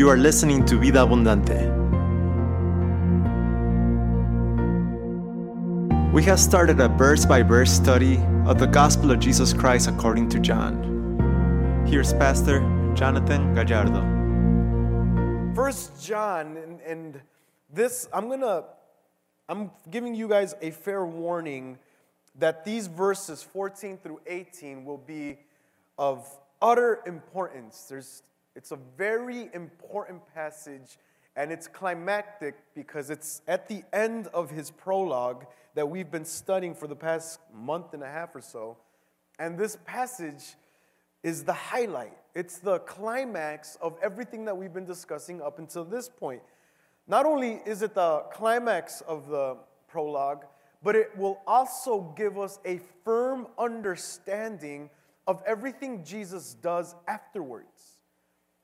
You are listening to Vida Abundante. We have started a verse by verse study of the Gospel of Jesus Christ according to John. Here's Pastor Jonathan Gallardo. First John, and, and this, I'm gonna, I'm giving you guys a fair warning that these verses 14 through 18 will be of utter importance. There's, it's a very important passage, and it's climactic because it's at the end of his prologue that we've been studying for the past month and a half or so. And this passage is the highlight, it's the climax of everything that we've been discussing up until this point. Not only is it the climax of the prologue, but it will also give us a firm understanding of everything Jesus does afterwards.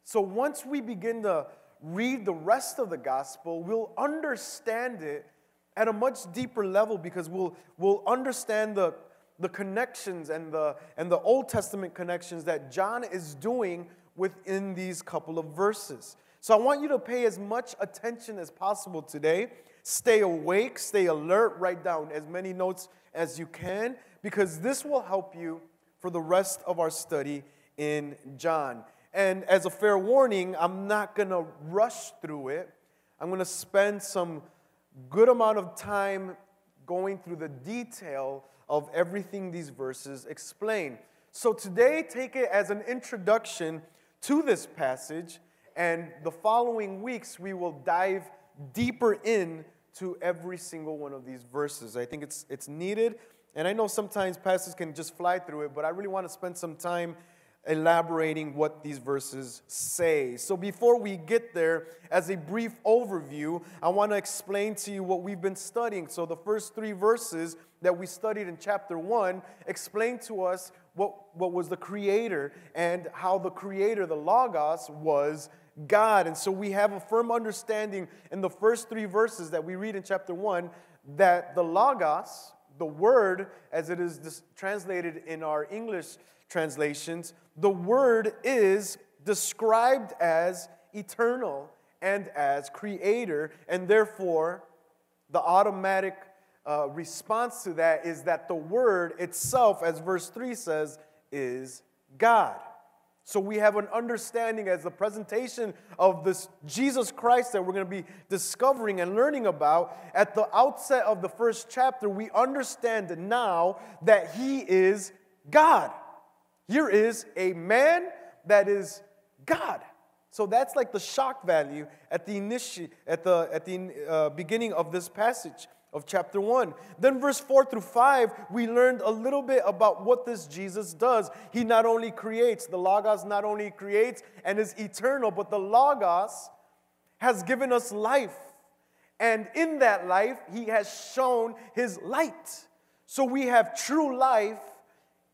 So once we begin to read the rest of the gospel, we'll understand it at a much deeper level because we'll, we'll understand the, the connections and the, and the Old Testament connections that John is doing within these couple of verses. So I want you to pay as much attention as possible today. Stay awake, stay alert, write down as many notes as you can because this will help you for the rest of our study in John. And as a fair warning, I'm not going to rush through it. I'm going to spend some good amount of time going through the detail of everything these verses explain. So today, take it as an introduction to this passage, and the following weeks we will dive deeper in to every single one of these verses. I think it's, it's needed, and I know sometimes pastors can just fly through it, but I really want to spend some time elaborating what these verses say. So before we get there, as a brief overview, I want to explain to you what we've been studying. So the first three verses that we studied in chapter one explain to us what, what was the creator and how the creator, the Logos, was God. And so we have a firm understanding in the first three verses that we read in chapter one that the Logos, the word as it is translated in our English translations, the word is described as eternal and as creator, and therefore the automatic uh, response to that is that the word itself, as verse 3 says, is God. So we have an understanding as the presentation of this Jesus Christ that we're going to be discovering and learning about. At the outset of the first chapter, we understand now that He is God. Here is a man that is God. So that's like the shock value at the initi- at the at the uh, beginning of this passage of chapter 1. Then verse 4 through 5, we learned a little bit about what this Jesus does. He not only creates, the Logos not only creates and is eternal, but the Logos has given us life. And in that life, he has shown his light. So we have true life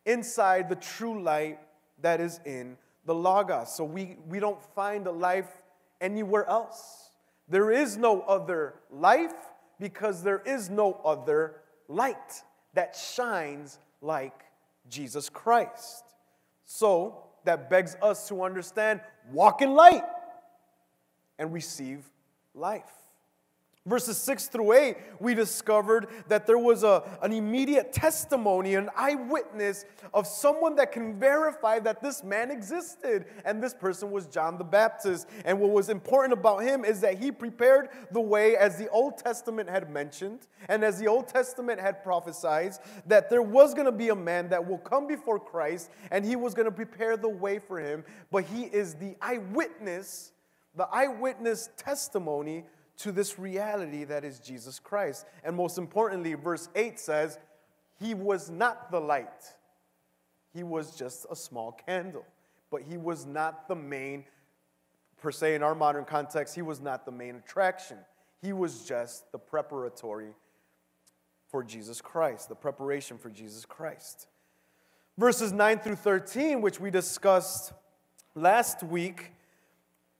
inside the true light that is in the Logos. So we, we don't find a life anywhere else. There is no other life because there is no other light that shines like Jesus Christ. So that begs us to understand walk in light and receive life. Verses 6 through 8, we discovered that there was a, an immediate testimony, an eyewitness of someone that can verify that this man existed. And this person was John the Baptist. And what was important about him is that he prepared the way, as the Old Testament had mentioned, and as the Old Testament had prophesied, that there was going to be a man that will come before Christ, and he was going to prepare the way for him. But he is the eyewitness, the eyewitness testimony to this reality that is Jesus Christ. And most importantly, verse 8 says, He was not the light, He was just a small candle. But He was not the main, per se, in our modern context, He was not the main attraction. He was just the preparatory for Jesus Christ, the preparation for Jesus Christ. Verses 9 through 13, which we discussed last week,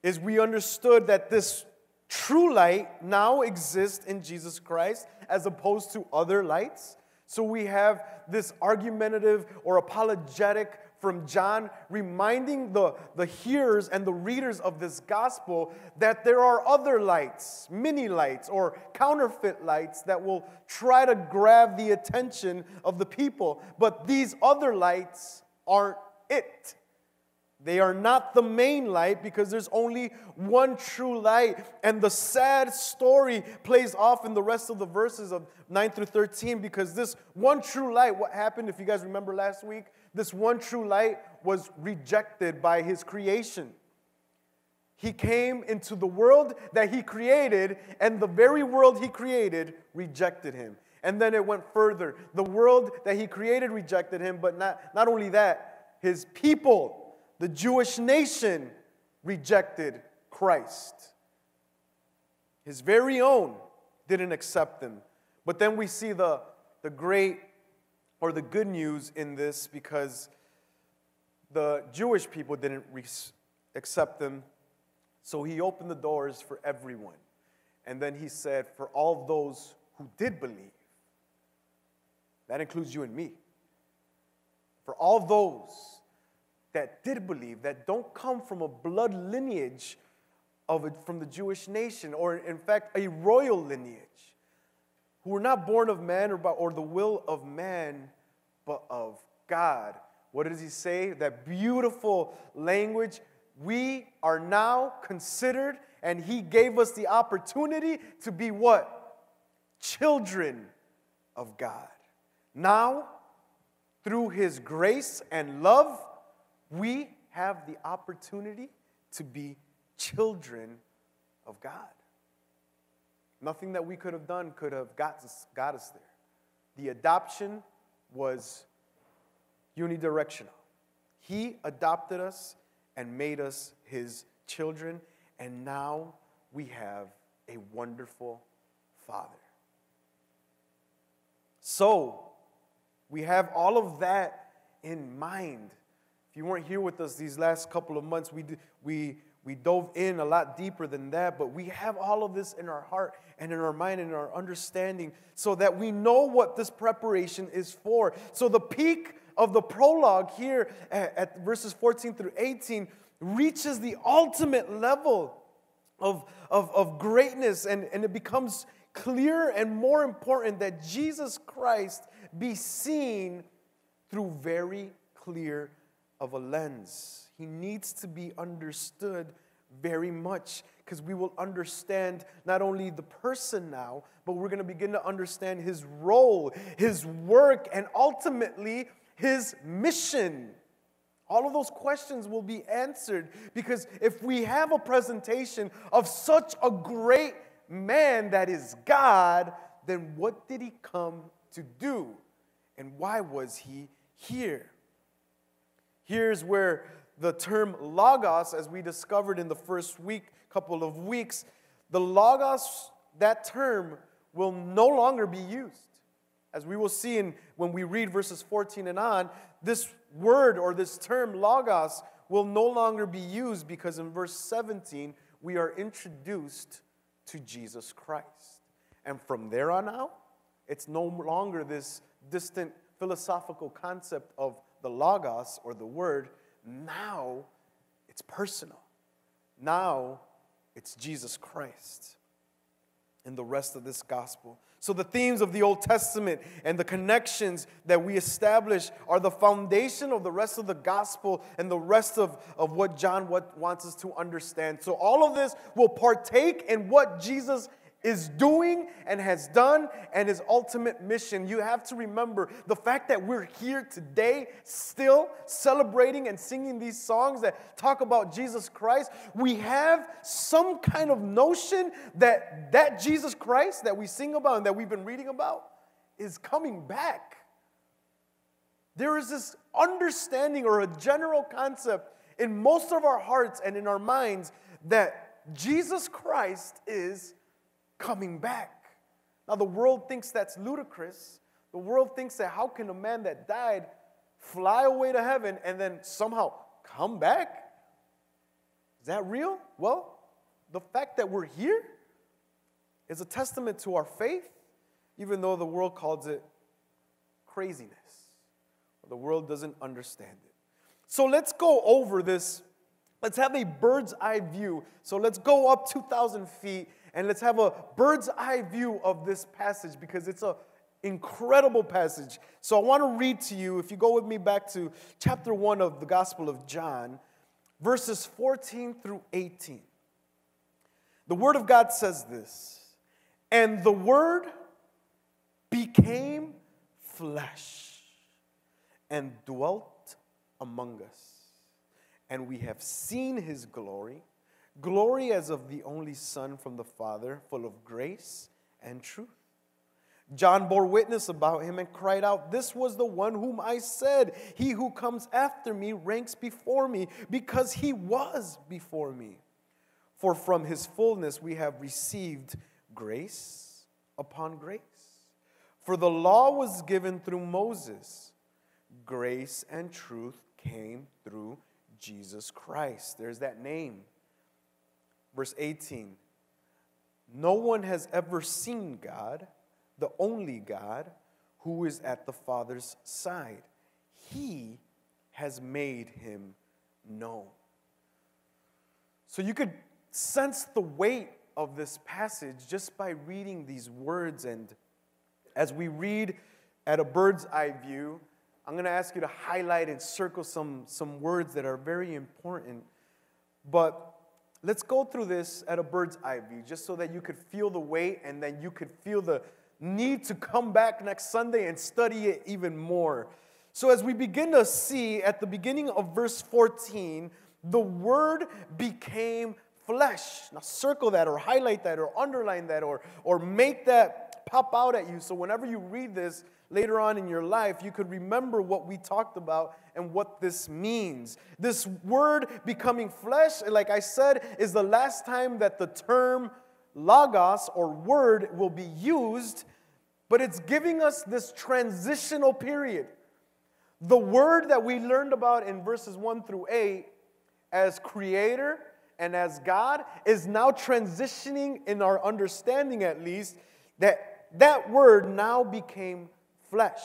is we understood that this True light now exists in Jesus Christ as opposed to other lights. So we have this argumentative or apologetic from John, reminding the, the hearers and the readers of this gospel that there are other lights, mini lights, or counterfeit lights that will try to grab the attention of the people. But these other lights aren't it. They are not the main light because there's only one true light. And the sad story plays off in the rest of the verses of 9 through 13 because this one true light, what happened, if you guys remember last week, this one true light was rejected by his creation. He came into the world that he created, and the very world he created rejected him. And then it went further. The world that he created rejected him, but not, not only that, his people the Jewish nation rejected Christ. His very own didn't accept him. But then we see the, the great or the good news in this because the Jewish people didn't re- accept him. So he opened the doors for everyone. And then he said, for all those who did believe, that includes you and me. For all those that did believe, that don't come from a blood lineage of it from the Jewish nation, or in fact, a royal lineage, who were not born of man or, by, or the will of man, but of God. What does he say? That beautiful language. We are now considered, and he gave us the opportunity to be what? Children of God. Now, through his grace and love, we have the opportunity to be children of God. Nothing that we could have done could have got us, got us there. The adoption was unidirectional. He adopted us and made us his children, and now we have a wonderful Father. So, we have all of that in mind if you weren't here with us these last couple of months, we, we, we dove in a lot deeper than that, but we have all of this in our heart and in our mind and our understanding so that we know what this preparation is for. So, the peak of the prologue here at, at verses 14 through 18 reaches the ultimate level of, of, of greatness, and, and it becomes clearer and more important that Jesus Christ be seen through very clear of a lens. He needs to be understood very much because we will understand not only the person now, but we're going to begin to understand his role, his work, and ultimately his mission. All of those questions will be answered because if we have a presentation of such a great man that is God, then what did he come to do? And why was he here? Here's where the term logos, as we discovered in the first week, couple of weeks, the logos, that term will no longer be used. As we will see in, when we read verses 14 and on, this word or this term logos will no longer be used because in verse 17 we are introduced to Jesus Christ. And from there on out, it's no longer this distant philosophical concept of the Logos or the Word, now it's personal. Now it's Jesus Christ in the rest of this gospel. So, the themes of the Old Testament and the connections that we establish are the foundation of the rest of the gospel and the rest of, of what John what wants us to understand. So, all of this will partake in what Jesus is doing and has done and his ultimate mission. You have to remember the fact that we're here today still celebrating and singing these songs that talk about Jesus Christ. We have some kind of notion that that Jesus Christ that we sing about and that we've been reading about is coming back. There is this understanding or a general concept in most of our hearts and in our minds that Jesus Christ is coming back. Now, the world thinks that's ludicrous. The world thinks that how can a man that died fly away to heaven and then somehow come back? Is that real? Well, the fact that we're here is a testament to our faith, even though the world calls it craziness. The world doesn't understand it. So let's go over this. Let's have a bird's eye view. So let's go up 2,000 feet and let's have a bird's eye view of this passage because it's an incredible passage. So I want to read to you, if you go with me back to chapter 1 of the Gospel of John, verses 14 through 18. The Word of God says this And the Word became flesh and dwelt among us. And we have seen his glory, glory as of the only Son from the Father, full of grace and truth. John bore witness about him and cried out, This was the one whom I said, He who comes after me ranks before me, because he was before me. For from his fullness we have received grace upon grace. For the law was given through Moses, grace and truth came through Jesus Christ. There's that name. Verse 18 No one has ever seen God the only God who is at the Father's side. He has made him known. So you could sense the weight of this passage just by reading these words. And as we read at a bird's eye view, I'm going to ask you to highlight and circle some, some words that are very important. But let's go through this at a bird's eye view just so that you could feel the weight and then you could feel the, need to come back next Sunday and study it even more. So, as we begin to see at the beginning of verse 14, the word became flesh. Now, circle that or highlight that or underline that or, or make that pop out at you. So, whenever you read this later on in your life, you could remember what we talked about and what this means. This word becoming flesh, like I said, is the last time that the term logos or word will be used but it's giving us this transitional period. The word that we learned about in verses 1 through 8 as creator and as God is now transitioning in our understanding, at least, that that word now became flesh.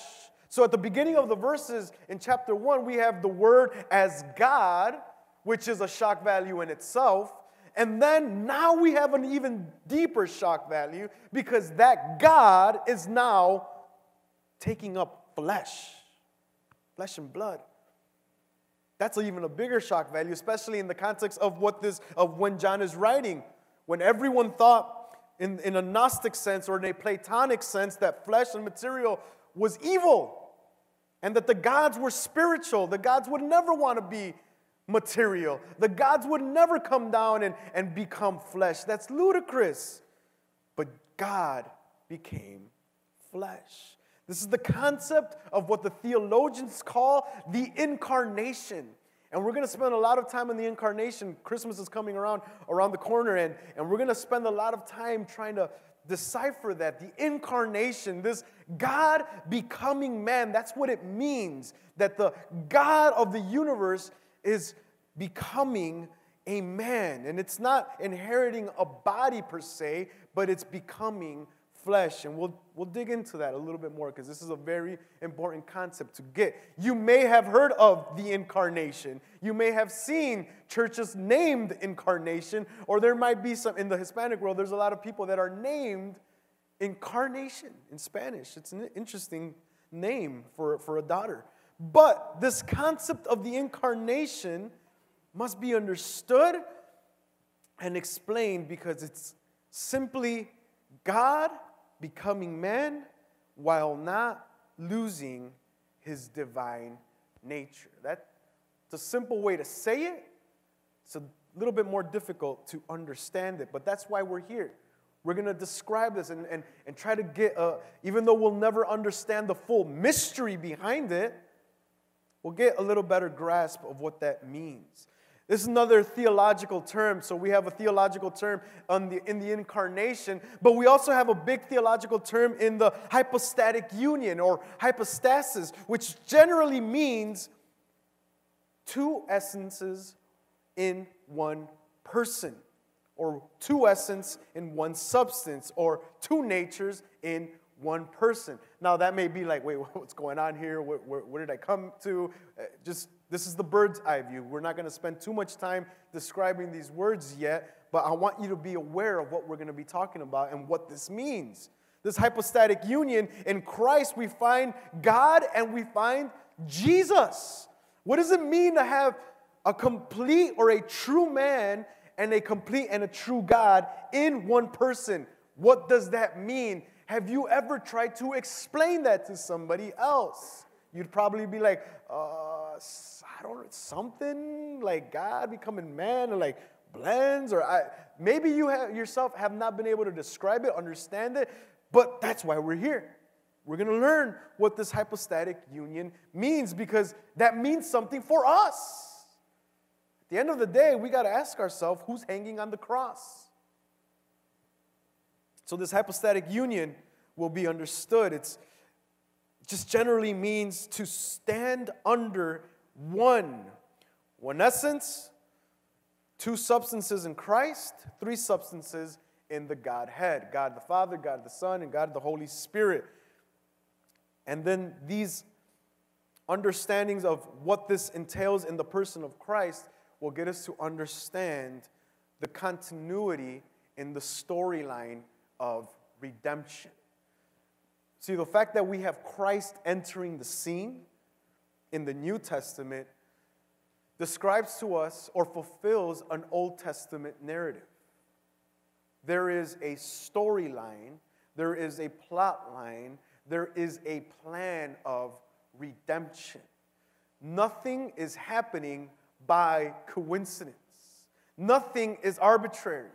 So at the beginning of the verses in chapter 1, we have the word as God, which is a shock value in itself. And then now we have an even deeper shock value because that God is now taking up flesh, flesh and blood. That's even a bigger shock value, especially in the context of what this of when John is writing. When everyone thought in, in a Gnostic sense or in a Platonic sense that flesh and material was evil and that the gods were spiritual, the gods would never want to be material. The gods would never come down and, and become flesh. That's ludicrous. But God became flesh. This is the concept of what the theologians call the incarnation. And we're going to spend a lot of time on the incarnation. Christmas is coming around around the corner, and, and we're going to spend a lot of time trying to decipher that. The incarnation, this God becoming man, that's what it means. That the God of the universe is becoming a man. And it's not inheriting a body per se, but it's becoming flesh. And we'll, we'll dig into that a little bit more because this is a very important concept to get. You may have heard of the incarnation. You may have seen churches named incarnation, or there might be some in the Hispanic world, there's a lot of people that are named incarnation in Spanish. It's an interesting name for, for a daughter. But this concept of the incarnation must be understood and explained because it's simply God becoming man while not losing his divine nature. That's a simple way to say it. It's a little bit more difficult to understand it, but that's why we're here. We're going to describe this and, and, and try to get, a, even though we'll never understand the full mystery behind it, we'll get a little better grasp of what that means. This is another theological term. So we have a theological term the, in the incarnation, but we also have a big theological term in the hypostatic union or hypostasis, which generally means two essences in one person, or two essence in one substance, or two natures in one person. Now, that may be like, wait, what's going on here? Where, where, where did I come to? Uh, just This is the bird's eye view. We're not going to spend too much time describing these words yet, but I want you to be aware of what we're going to be talking about and what this means. This hypostatic union in Christ, we find God and we find Jesus. What does it mean to have a complete or a true man and a complete and a true God in one person? What does that mean? Have you ever tried to explain that to somebody else? You'd probably be like, uh, I don't know, something like God becoming man or like blends, or I, maybe you have, yourself have not been able to describe it, understand it, but that's why we're here. We're going to learn what this hypostatic union means because that means something for us. At the end of the day, we got to ask ourselves who's hanging on the cross? So, this hypostatic union will be understood. It's just generally means to stand under one. One essence, two substances in Christ, three substances in the Godhead God the Father, God the Son, and God the Holy Spirit. And then these understandings of what this entails in the person of Christ will get us to understand the continuity in the storyline of redemption. See, the fact that we have Christ entering the scene in the New Testament describes to us or fulfills an Old Testament narrative. There is a storyline, there is a plot line, there is a plan of redemption. Nothing is happening by coincidence, nothing is arbitrary.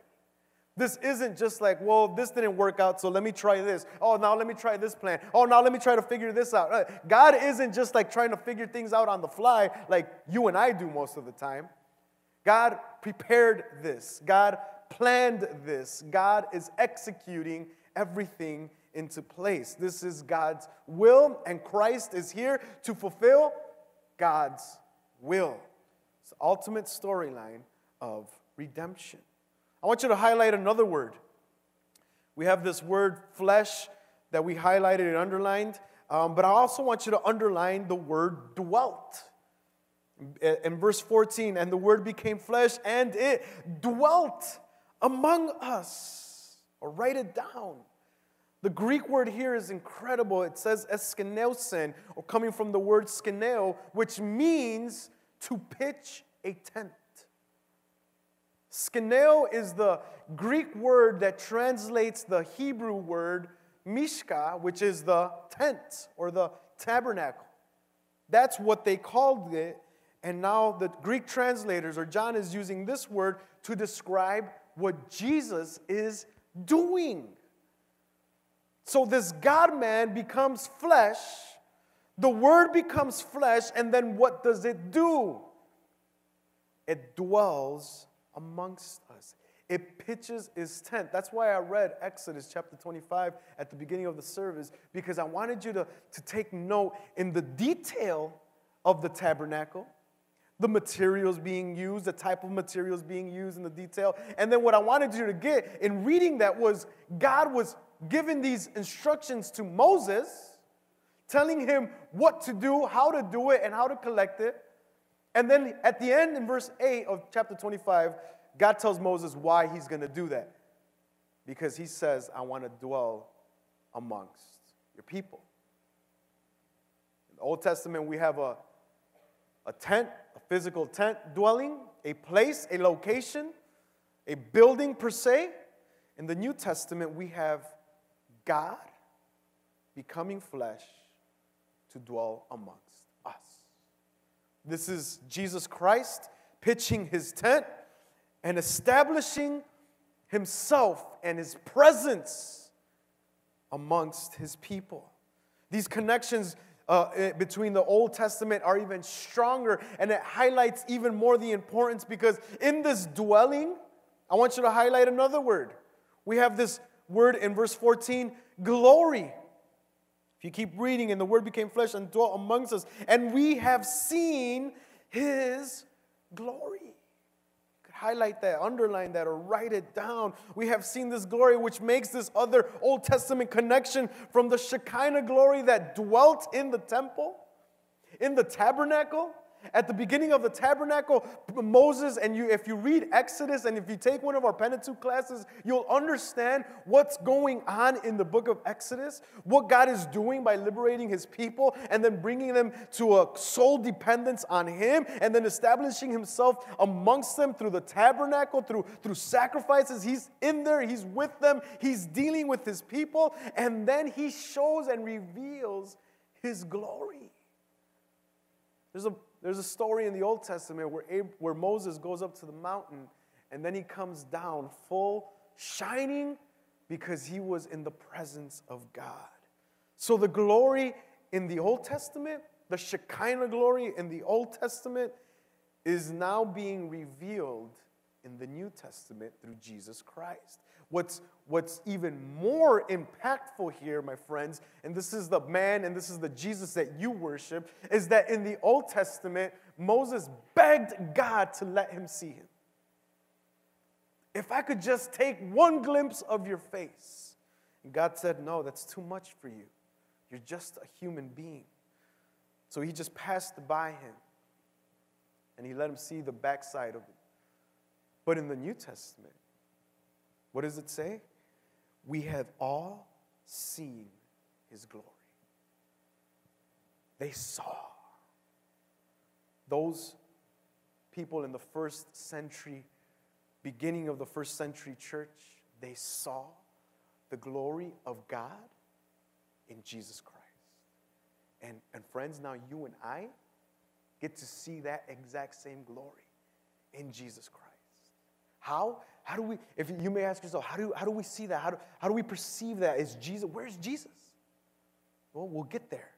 This isn't just like, well, this didn't work out, so let me try this. Oh, now let me try this plan. Oh, now let me try to figure this out. God isn't just like trying to figure things out on the fly like you and I do most of the time. God prepared this, God planned this, God is executing everything into place. This is God's will, and Christ is here to fulfill God's will. It's the ultimate storyline of redemption. I want you to highlight another word. We have this word flesh that we highlighted and underlined, um, but I also want you to underline the word dwelt. In verse 14, and the word became flesh and it dwelt among us. Or write it down. The Greek word here is incredible. It says eskeneusen, or coming from the word skeneo, which means to pitch a tent. Skeneo is the Greek word that translates the Hebrew word mishkan, which is the tent or the tabernacle. That's what they called it. And now the Greek translators, or John, is using this word to describe what Jesus is doing. So this God man becomes flesh, the word becomes flesh, and then what does it do? It dwells amongst us. It pitches its tent. That's why I read Exodus chapter 25 at the beginning of the service, because I wanted you to, to take note in the detail of the tabernacle, the materials being used, the type of materials being used in the detail. And then what I wanted you to get in reading that was God was giving these instructions to Moses, telling him what to do, how to do it, and how to collect it. And then at the end, in verse 8 of chapter 25, God tells Moses why he's going to do that. Because he says, I want to dwell amongst your people. In the Old Testament, we have a, a tent, a physical tent dwelling, a place, a location, a building per se. In the New Testament, we have God becoming flesh to dwell amongst us. This is Jesus Christ pitching his tent and establishing himself and his presence amongst his people. These connections uh, eh, between the Old Testament are even stronger, and it highlights even more the importance because in this dwelling, I want you to highlight another word. We have this word in verse 14 glory. If you keep reading, and the word became flesh and dwelt amongst us, and we have seen his glory. Highlight that, underline that, or write it down. We have seen this glory, which makes this other Old Testament connection from the Shekinah glory that dwelt in the temple, in the tabernacle, At the beginning of the tabernacle, Moses, and you, if you read Exodus and if you take one of our Pentateuch classes, you'll understand what's going on in the book of Exodus, what God is doing by liberating his people and then bringing them to a sole dependence on him and then establishing himself amongst them through the tabernacle, through, through sacrifices. He's in there, he's with them, he's dealing with his people, and then he shows and reveals his glory. There's a, there's a story in the Old Testament where, Ab- where Moses goes up to the mountain and then he comes down full, shining because he was in the presence of God. So the glory in the Old Testament, the Shekinah glory in the Old Testament, is now being revealed in the New Testament through Jesus Christ. What's, what's even more impactful here, my friends, and this is the man and this is the Jesus that you worship, is that in the Old Testament, Moses begged God to let him see him. If I could just take one glimpse of your face. And God said, No, that's too much for you. You're just a human being. So he just passed by him and he let him see the backside of him. But in the New Testament, what does it say? We have all seen his glory. They saw. Those people in the first century, beginning of the first century church, they saw the glory of God in Jesus Christ. And, and friends, now you and I get to see that exact same glory in Jesus Christ. How? How do we, if you may ask yourself, how do, how do we see that? How do, how do we perceive that? Is Jesus, where's Jesus? Well, we'll get there.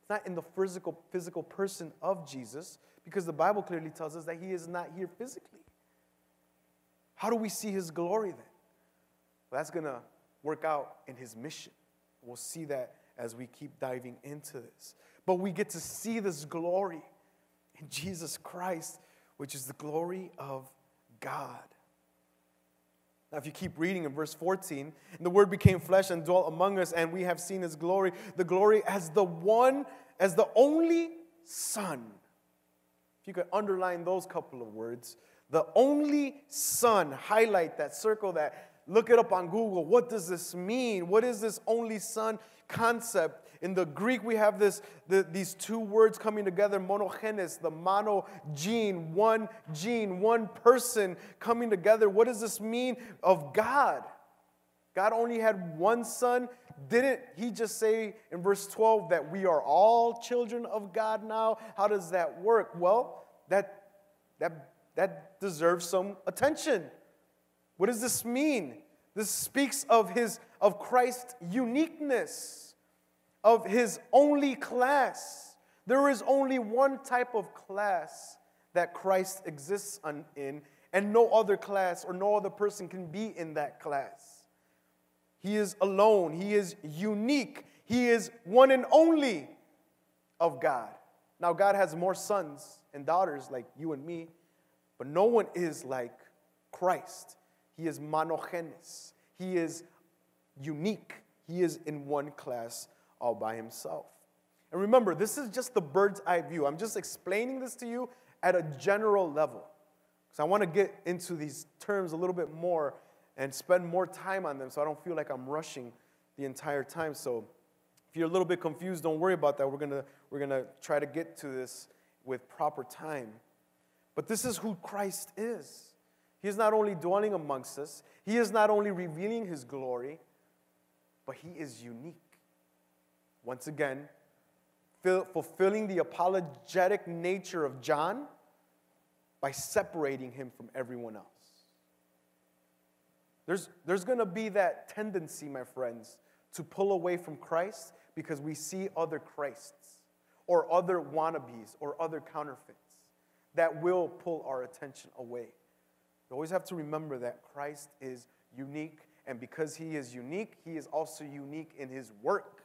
It's not in the physical, physical person of Jesus, because the Bible clearly tells us that he is not here physically. How do we see his glory then? Well, that's going to work out in his mission. We'll see that as we keep diving into this. But we get to see this glory in Jesus Christ, which is the glory of God. Now, if you keep reading in verse 14, and the word became flesh and dwelt among us, and we have seen his glory, the glory as the one, as the only Son. If you could underline those couple of words, the only Son, highlight that, circle that, look it up on Google. What does this mean? What is this only Son concept? In the Greek, we have this, the, these two words coming together, monogenes, the mono gene, one gene, one person coming together. What does this mean of God? God only had one son. Didn't he just say in verse 12 that we are all children of God now? How does that work? Well, that, that, that deserves some attention. What does this mean? This speaks of his of Christ's uniqueness of his only class. There is only one type of class that Christ exists in, and no other class or no other person can be in that class. He is alone, he is unique, he is one and only of God. Now, God has more sons and daughters like you and me, but no one is like Christ. He is monogenes, he is unique, he is in one class all by himself. And remember, this is just the bird's eye view. I'm just explaining this to you at a general level. Because I want to get into these terms a little bit more and spend more time on them so I don't feel like I'm rushing the entire time. So if you're a little bit confused, don't worry about that. We're going to we're going to try to get to this with proper time. But this is who Christ is. He is not only dwelling amongst us, He is not only revealing His glory, but He is unique. Once again, fulfilling the apologetic nature of John by separating him from everyone else. There's, there's going to be that tendency, my friends, to pull away from Christ because we see other Christs or other wannabes or other counterfeits that will pull our attention away. You always have to remember that Christ is unique, and because he is unique, he is also unique in his work.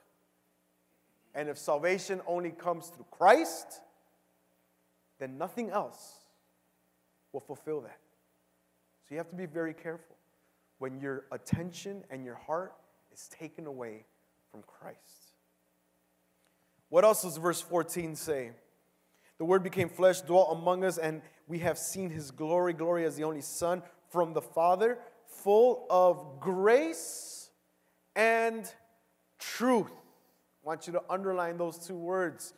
And if salvation only comes through Christ, then nothing else will fulfill that. So you have to be very careful when your attention and your heart is taken away from Christ. What else does verse 14 say? The Word became flesh, dwelt among us, and we have seen his glory, glory as the only Son from the Father, full of grace and truth. I want you to underline those two words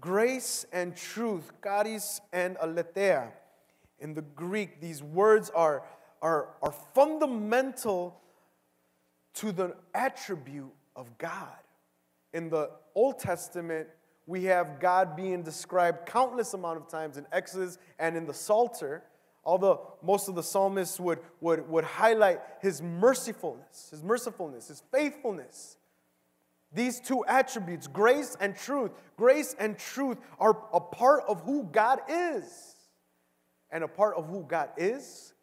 grace and truth, charis and aletheia. In the Greek, these words are, are, are fundamental to the attribute of God. In the Old Testament, we have God being described countless amount of times in Exodus and in the Psalter. Although most of the psalmists would, would, would highlight his mercifulness, his mercifulness, his faithfulness. These two attributes, grace and truth, grace and truth are a part of who God is. And a part of who God is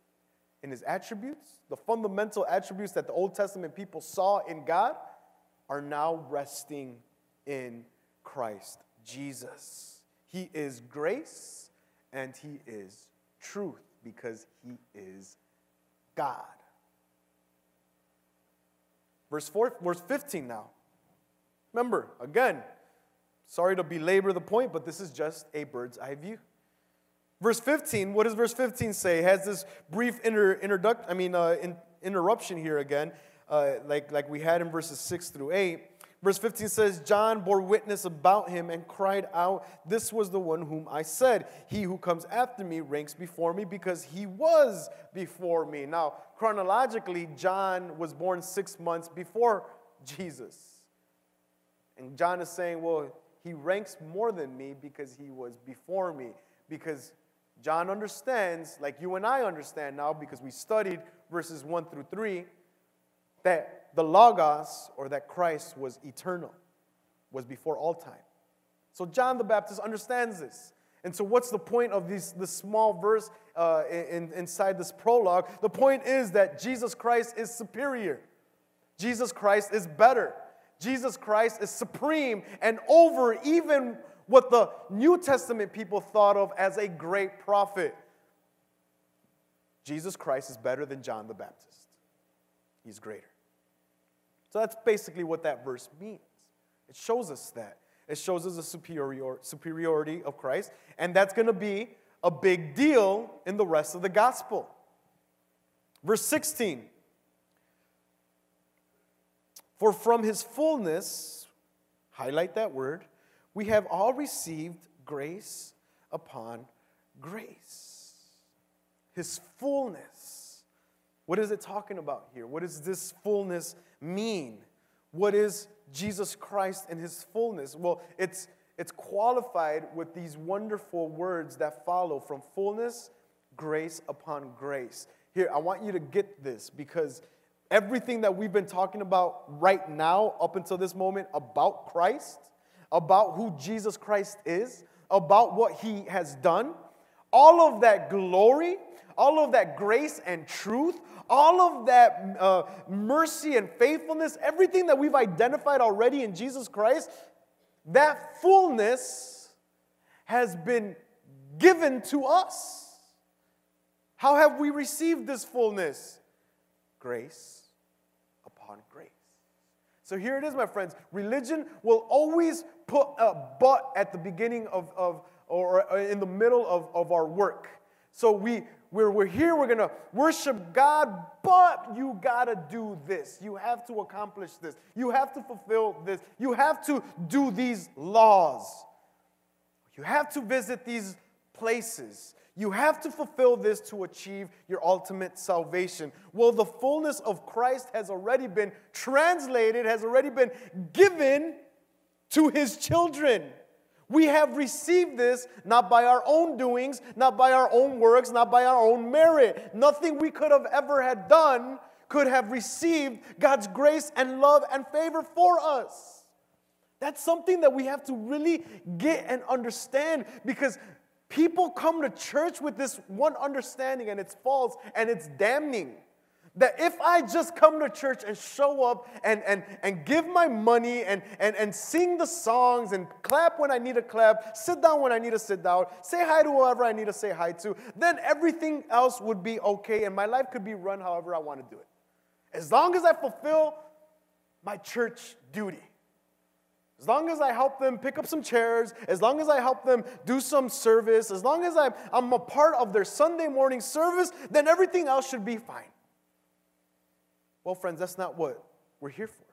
in his attributes, the fundamental attributes that the Old Testament people saw in God, are now resting in Christ Jesus. He is grace and He is truth because He is God. Verse, four, verse 15 now. Remember, again, sorry to belabor the point, but this is just a bird's eye view. Verse 15, what does verse 15 say? It has this brief inter, introduct, I mean, uh, in, interruption here again, uh, like, like we had in verses 6 through 8. Verse 15 says, John bore witness about him and cried out, This was the one whom I said, He who comes after me ranks before me because he was before me. Now, chronologically, John was born six months before Jesus. And John is saying, Well, he ranks more than me because he was before me. Because John understands, like you and I understand now, because we studied verses 1 through 3, that the Logos, or that Christ was eternal, was before all time. So John the Baptist understands this. And so, what's the point of this, this small verse uh, in, inside this prologue? The point is that Jesus Christ is superior. Jesus Christ is better. Jesus Christ is supreme and over even what the New Testament people thought of as a great prophet. Jesus Christ is better than John the Baptist, he's greater. So that's basically what that verse means. It shows us that. It shows us the superior, superiority of Christ, and that's going to be a big deal in the rest of the gospel. Verse 16 For from his fullness, highlight that word, we have all received grace upon grace. His fullness. What is it talking about here? What does this fullness mean? What is Jesus Christ in his fullness? Well, it's, it's qualified with these wonderful words that follow from fullness, grace upon grace. Here, I want you to get this because everything that we've been talking about right now, up until this moment, about Christ, about who Jesus Christ is, about what he has done, all of that glory, all of that grace and truth, all of that uh, mercy and faithfulness, everything that we've identified already in Jesus Christ, that fullness has been given to us. How have we received this fullness? Grace upon grace. So here it is, my friends. Religion will always put a but at the beginning of, of or in the middle of, of our work. So we, we're, we're here, we're to worship God, but you got to do this. You have to accomplish this. You have to fulfill this. You have to do these laws. You have to visit these places. You have to fulfill this to achieve your ultimate salvation. Well, the fullness of Christ has already been translated, has already been given to his children. We have received this not by our own doings, not by our own works, not by our own merit. Nothing we could have ever had done could have received God's grace and love and favor for us. That's something that we have to really get and understand because people come to church with this one understanding and it's false and it's damning. That if I just come to church and show up and, and, and give my money and, and, and sing the songs and clap when I need to clap, sit down when I need to sit down, say hi to whoever I need to say hi to, then everything else would be okay and my life could be run however I want to do it. As long as I fulfill my church duty. As long as I help them pick up some chairs, as long as I help them do some service, as long as I'm, a part of their Sunday morning service, then everything else should be fine. Well, friends, that's not what we're here for.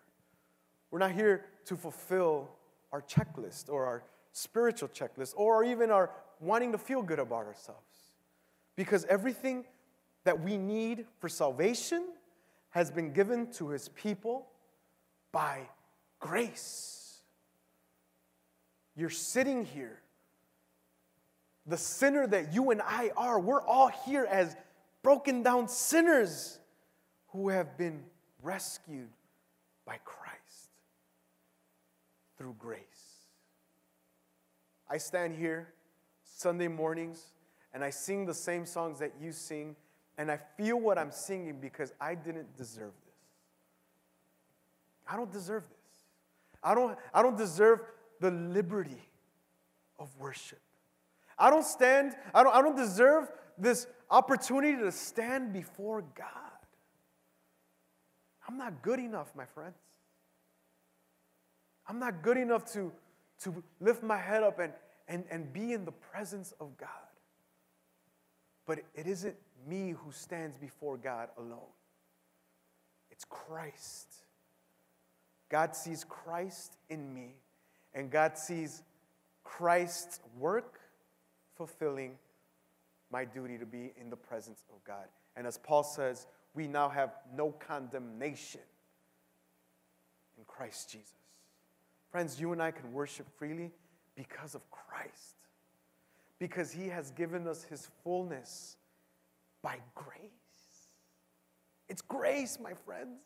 We're not here to fulfill our checklist or our spiritual checklist or even our wanting to feel good about ourselves. Because everything that we need for salvation has been given to his people by grace. You're sitting here. The sinner that you and I are, we're all here as broken down sinners who have been rescued by Christ through grace. I stand here Sunday mornings and I sing the same songs that you sing, and I feel what I'm singing because I didn't deserve this. I don't deserve this. I don't, I don't deserve the liberty of worship. I don't stand, I don't, I don't deserve this opportunity to stand before God. I'm not good enough, my friends. I'm not good enough to, to lift my head up and, and, and be in the presence of God. But it isn't me who stands before God alone, it's Christ. God sees Christ in me, and God sees Christ's work fulfilling my duty to be in the presence of God. And as Paul says, we now have no condemnation in Christ Jesus. Friends, you and I can worship freely because of Christ, because He has given us His fullness by grace. It's grace, my friends.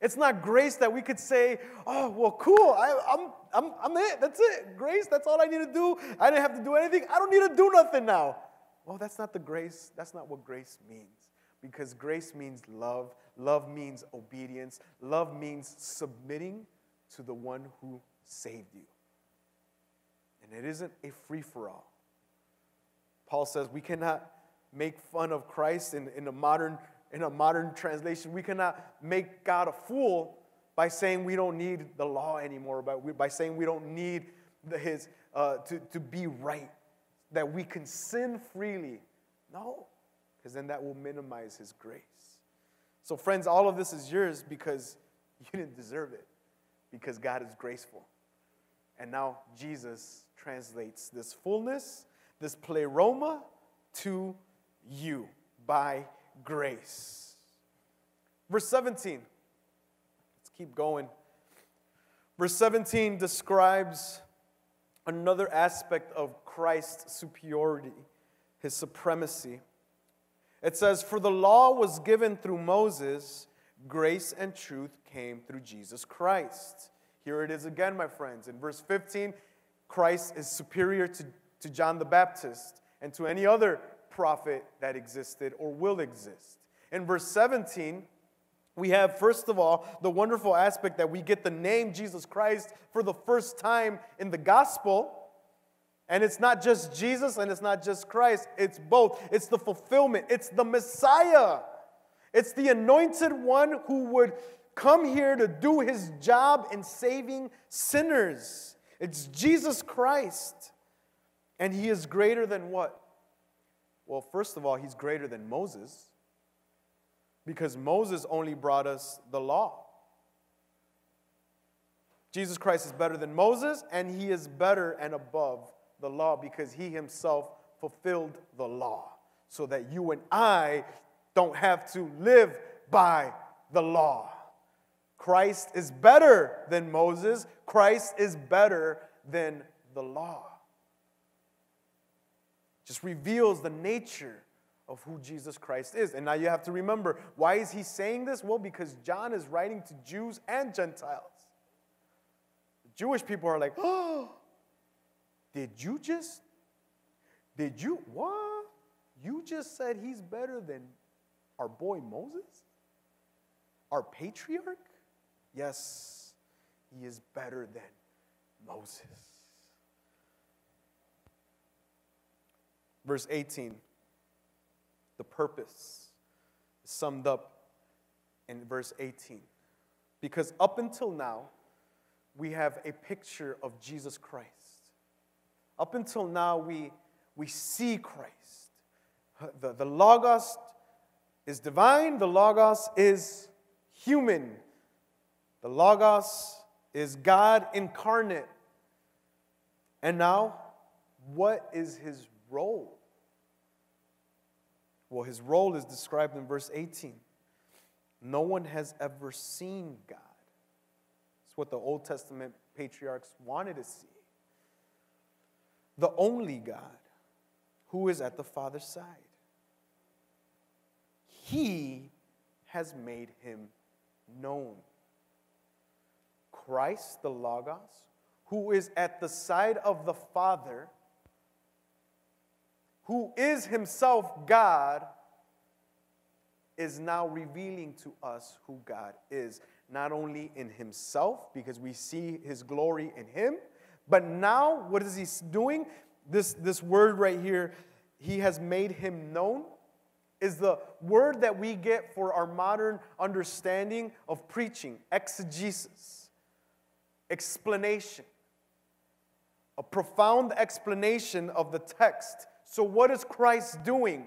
It's not grace that we could say, oh, well, cool, I, am I'm, I'm, I'm it, that's it. Grace, that's all I need to do. I didn't have to do anything. I don't need to do nothing now. Well, that's not the grace, that's not what grace means. Because grace means love, love means obedience, love means submitting to the one who saved you. And it isn't a free for all. Paul says we cannot make fun of Christ in, in, a modern, in a modern translation. We cannot make God a fool by saying we don't need the law anymore, by, by saying we don't need the, his, uh, to, to be right, that we can sin freely. No, because then that will minimize his grace. So, friends, all of this is yours because you didn't deserve it, because God is graceful. And now Jesus translates this fullness, this pleroma, to you by grace. Verse 17. Let's keep going. Verse 17 describes another aspect of Christ's superiority, his supremacy. It says, For the law was given through Moses, grace and truth came through Jesus Christ. Here it is again, my friends. In verse 15, Christ is superior to, to John the Baptist and to any other prophet that existed or will exist. In verse 17, we have, first of all, the wonderful aspect that we get the name Jesus Christ for the first time in the gospel. And it's not just Jesus and it's not just Christ, it's both. It's the fulfillment, it's the Messiah. It's the anointed one who would come here to do his job in saving sinners. It's Jesus Christ. And he is greater than what? Well, first of all, he's greater than Moses because Moses only brought us the law. Jesus Christ is better than Moses, and he is better and above the law because he himself fulfilled the law so that you and I don't have to live by the law. Christ is better than Moses. Christ is better than the law. Just reveals the nature of who Jesus Christ is. And now you have to remember why is he saying this? Well, because John is writing to Jews and Gentiles. The Jewish people are like, "Oh, did you just did you what? You just said he's better than our boy Moses? Our patriarch? Yes, he is better than Moses. Verse 18, the purpose is summed up in verse 18. Because up until now, we have a picture of Jesus Christ. Up until now, we, we see Christ. The, the Logos is divine, the Logos is human. The Logos is God incarnate. And now, what is his role? Well, his role is described in verse 18. No one has ever seen God. It's what the Old Testament patriarchs wanted to see. The only God who is at the Father's side. He has made him known. Christ, the Logos, who is at the side of the Father, who is himself God, is now revealing to us who God is. Not only in himself, because we see his glory in him, but now what is he doing? This, this word right here, he has made him known, is the word that we get for our modern understanding of preaching, exegesis, explanation, a profound explanation of the text. So, what is Christ doing?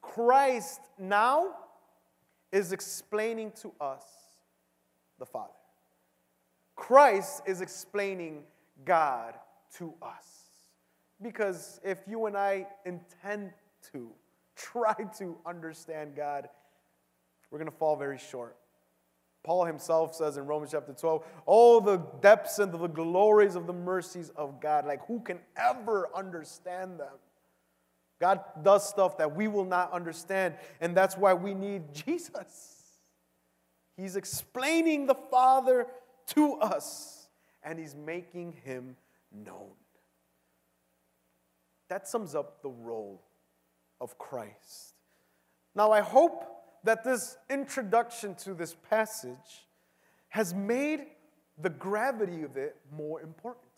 Christ now is explaining to us the Father. Christ is explaining God to us. Because if you and I intend to try to understand God, we're going to fall very short. Paul himself says in Romans chapter 12, all the depths and the glories of the mercies of God. Like, who can ever understand them? God does stuff that we will not understand, and that's why we need Jesus. He's explaining the Father to us, and He's making Him known. That sums up the role of Christ. Now, I hope that this introduction to this passage has made the gravity of it more important.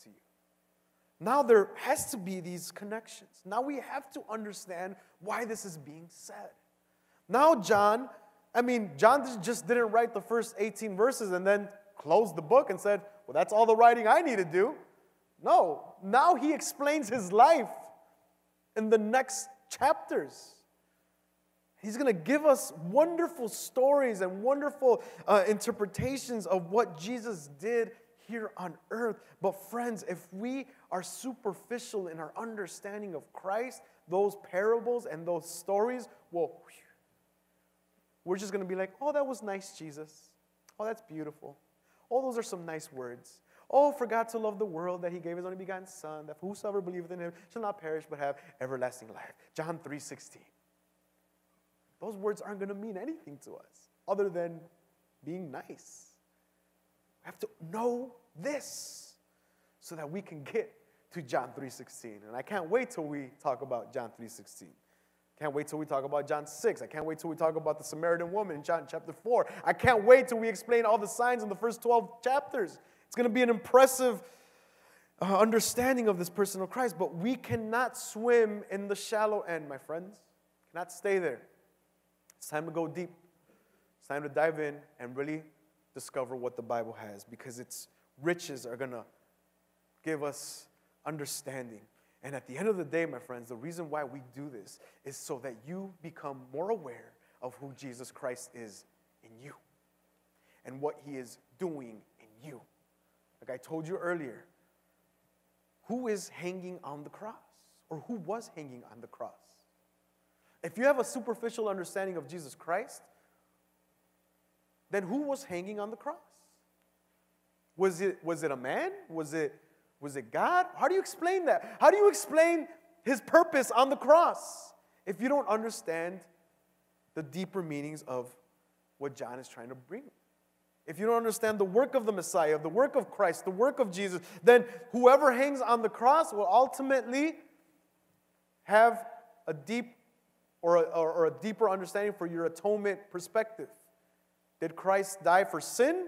Now there has to be these connections. Now we have to understand why this is being said. Now, John, I mean, John just didn't write the first 18 verses and then close the book and said, Well, that's all the writing I need to do. No, now he explains his life in the next chapters. He's going to give us wonderful stories and wonderful uh, interpretations of what Jesus did here on earth. But, friends, if we are superficial in our understanding of Christ, those parables and those stories, well, we're just going to be like, oh, that was nice, Jesus. Oh, that's beautiful. Oh, those are some nice words. Oh, for God to love the world that he gave his only begotten Son, that whosoever believeth in him shall not perish but have everlasting life. John 3.16. Those words aren't going to mean anything to us other than being nice. We have to know this so that we can get to John 3.16. And I can't wait till we talk about John 3.16. Can't wait till we talk about John 6. I can't wait till we talk about the Samaritan woman in John chapter 4. I can't wait till we explain all the signs in the first 12 chapters. It's going to be an impressive uh, understanding of this person of Christ, but we cannot swim in the shallow end, my friends. Cannot stay there. It's time to go deep. It's time to dive in and really discover what the Bible has because its riches are going to give us understanding. And at the end of the day, my friends, the reason why we do this is so that you become more aware of who Jesus Christ is in you and what he is doing in you. Like I told you earlier, who is hanging on the cross? Or who was hanging on the cross? If you have a superficial understanding of Jesus Christ, then who was hanging on the cross? Was it, was it a man? Was it, was it God? How do you explain that? How do you explain his purpose on the cross if you don't understand the deeper meanings of what John is trying to bring? If you don't understand the work of the Messiah, the work of Christ, the work of Jesus, then whoever hangs on the cross will ultimately have a deep or a, or a deeper understanding for your atonement perspective. Did Christ die for sin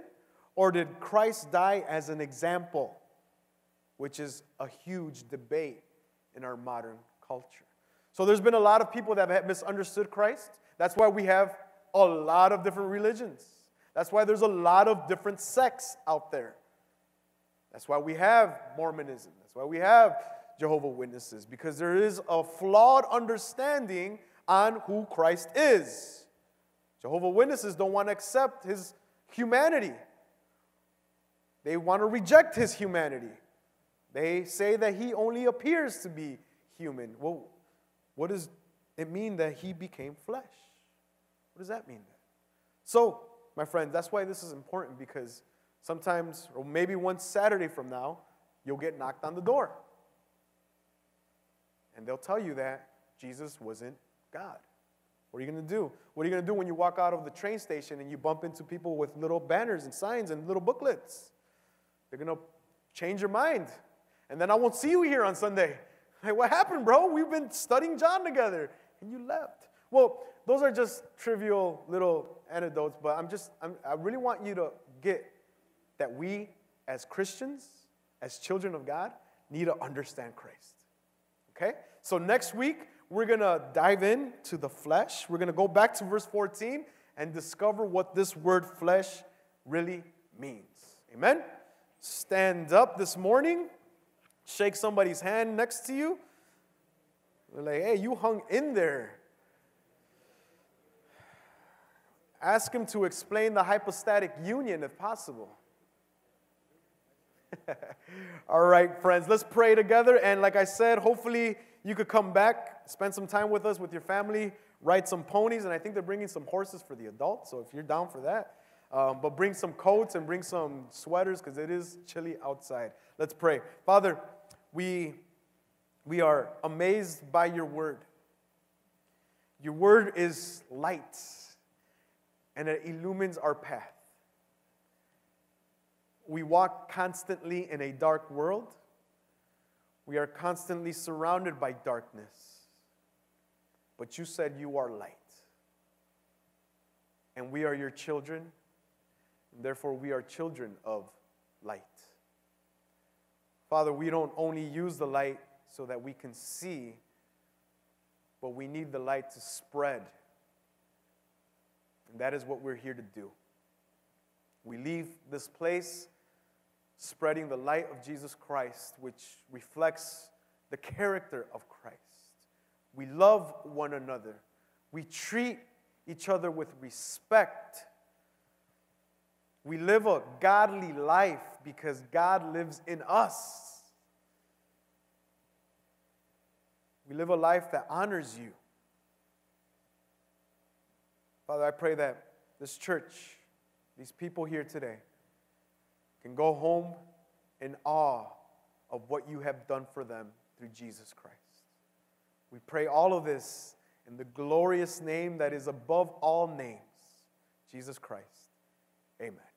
or did Christ die as an example? Which is a huge debate in our modern culture. So there's been a lot of people that have misunderstood Christ. That's why we have a lot of different religions. That's why there's a lot of different sects out there. That's why we have Mormonism. That's why we have Jehovah Witnesses because there is a flawed understanding on who Christ is. Jehovah Witnesses don't want to accept his humanity. They want to reject his humanity. They say that he only appears to be human. Well, what does it mean that he became flesh? What does that mean? So, my friends, that's why this is important because sometimes, or maybe one Saturday from now, you'll get knocked on the door. And they'll tell you that Jesus wasn't God. What are you going to do? What are you going to do when you walk out of the train station and you bump into people with little banners and signs and little booklets? They're going to change your mind. And then I won't see you here on Sunday. Like, what happened, bro? We've been studying John together and you left. Well, those are just trivial little anecdotes, but I'm just, I'm, I really want you to get that we as Christians, as children of God, need to understand Christ. Okay? So next week, we're going to dive in to the flesh. We're going to go back to verse 14 and discover what this word flesh really means. Amen? Stand up this morning, shake somebody's hand next to you. They're like, hey, you hung in there. Ask him to explain the hypostatic union if possible. All right, friends, let's pray together. And like I said, hopefully you could come back, spend some time with us, with your family, ride some ponies. And I think they're bringing some horses for the adults. So if you're down for that, um, but bring some coats and bring some sweaters because it is chilly outside. Let's pray. Father, we, we are amazed by your word. Your word is light and it illumines our path. We walk constantly in a dark world. We are constantly surrounded by darkness. But you said you are light. And we are your children, and therefore we are children of light. Father, we don't only use the light so that we can see, but we need the light to spread. And that is what we're here to do. We leave this place spreading the light of Jesus Christ, which reflects the character of Christ. We love one another. We treat each other with respect. We live a godly life because God lives in us. We live a life that honors you. Father, I pray that this church, these people here today, can go home in awe of what you have done for them through Jesus Christ. We pray all of this in the glorious name that is above all names, Jesus Christ. Amen.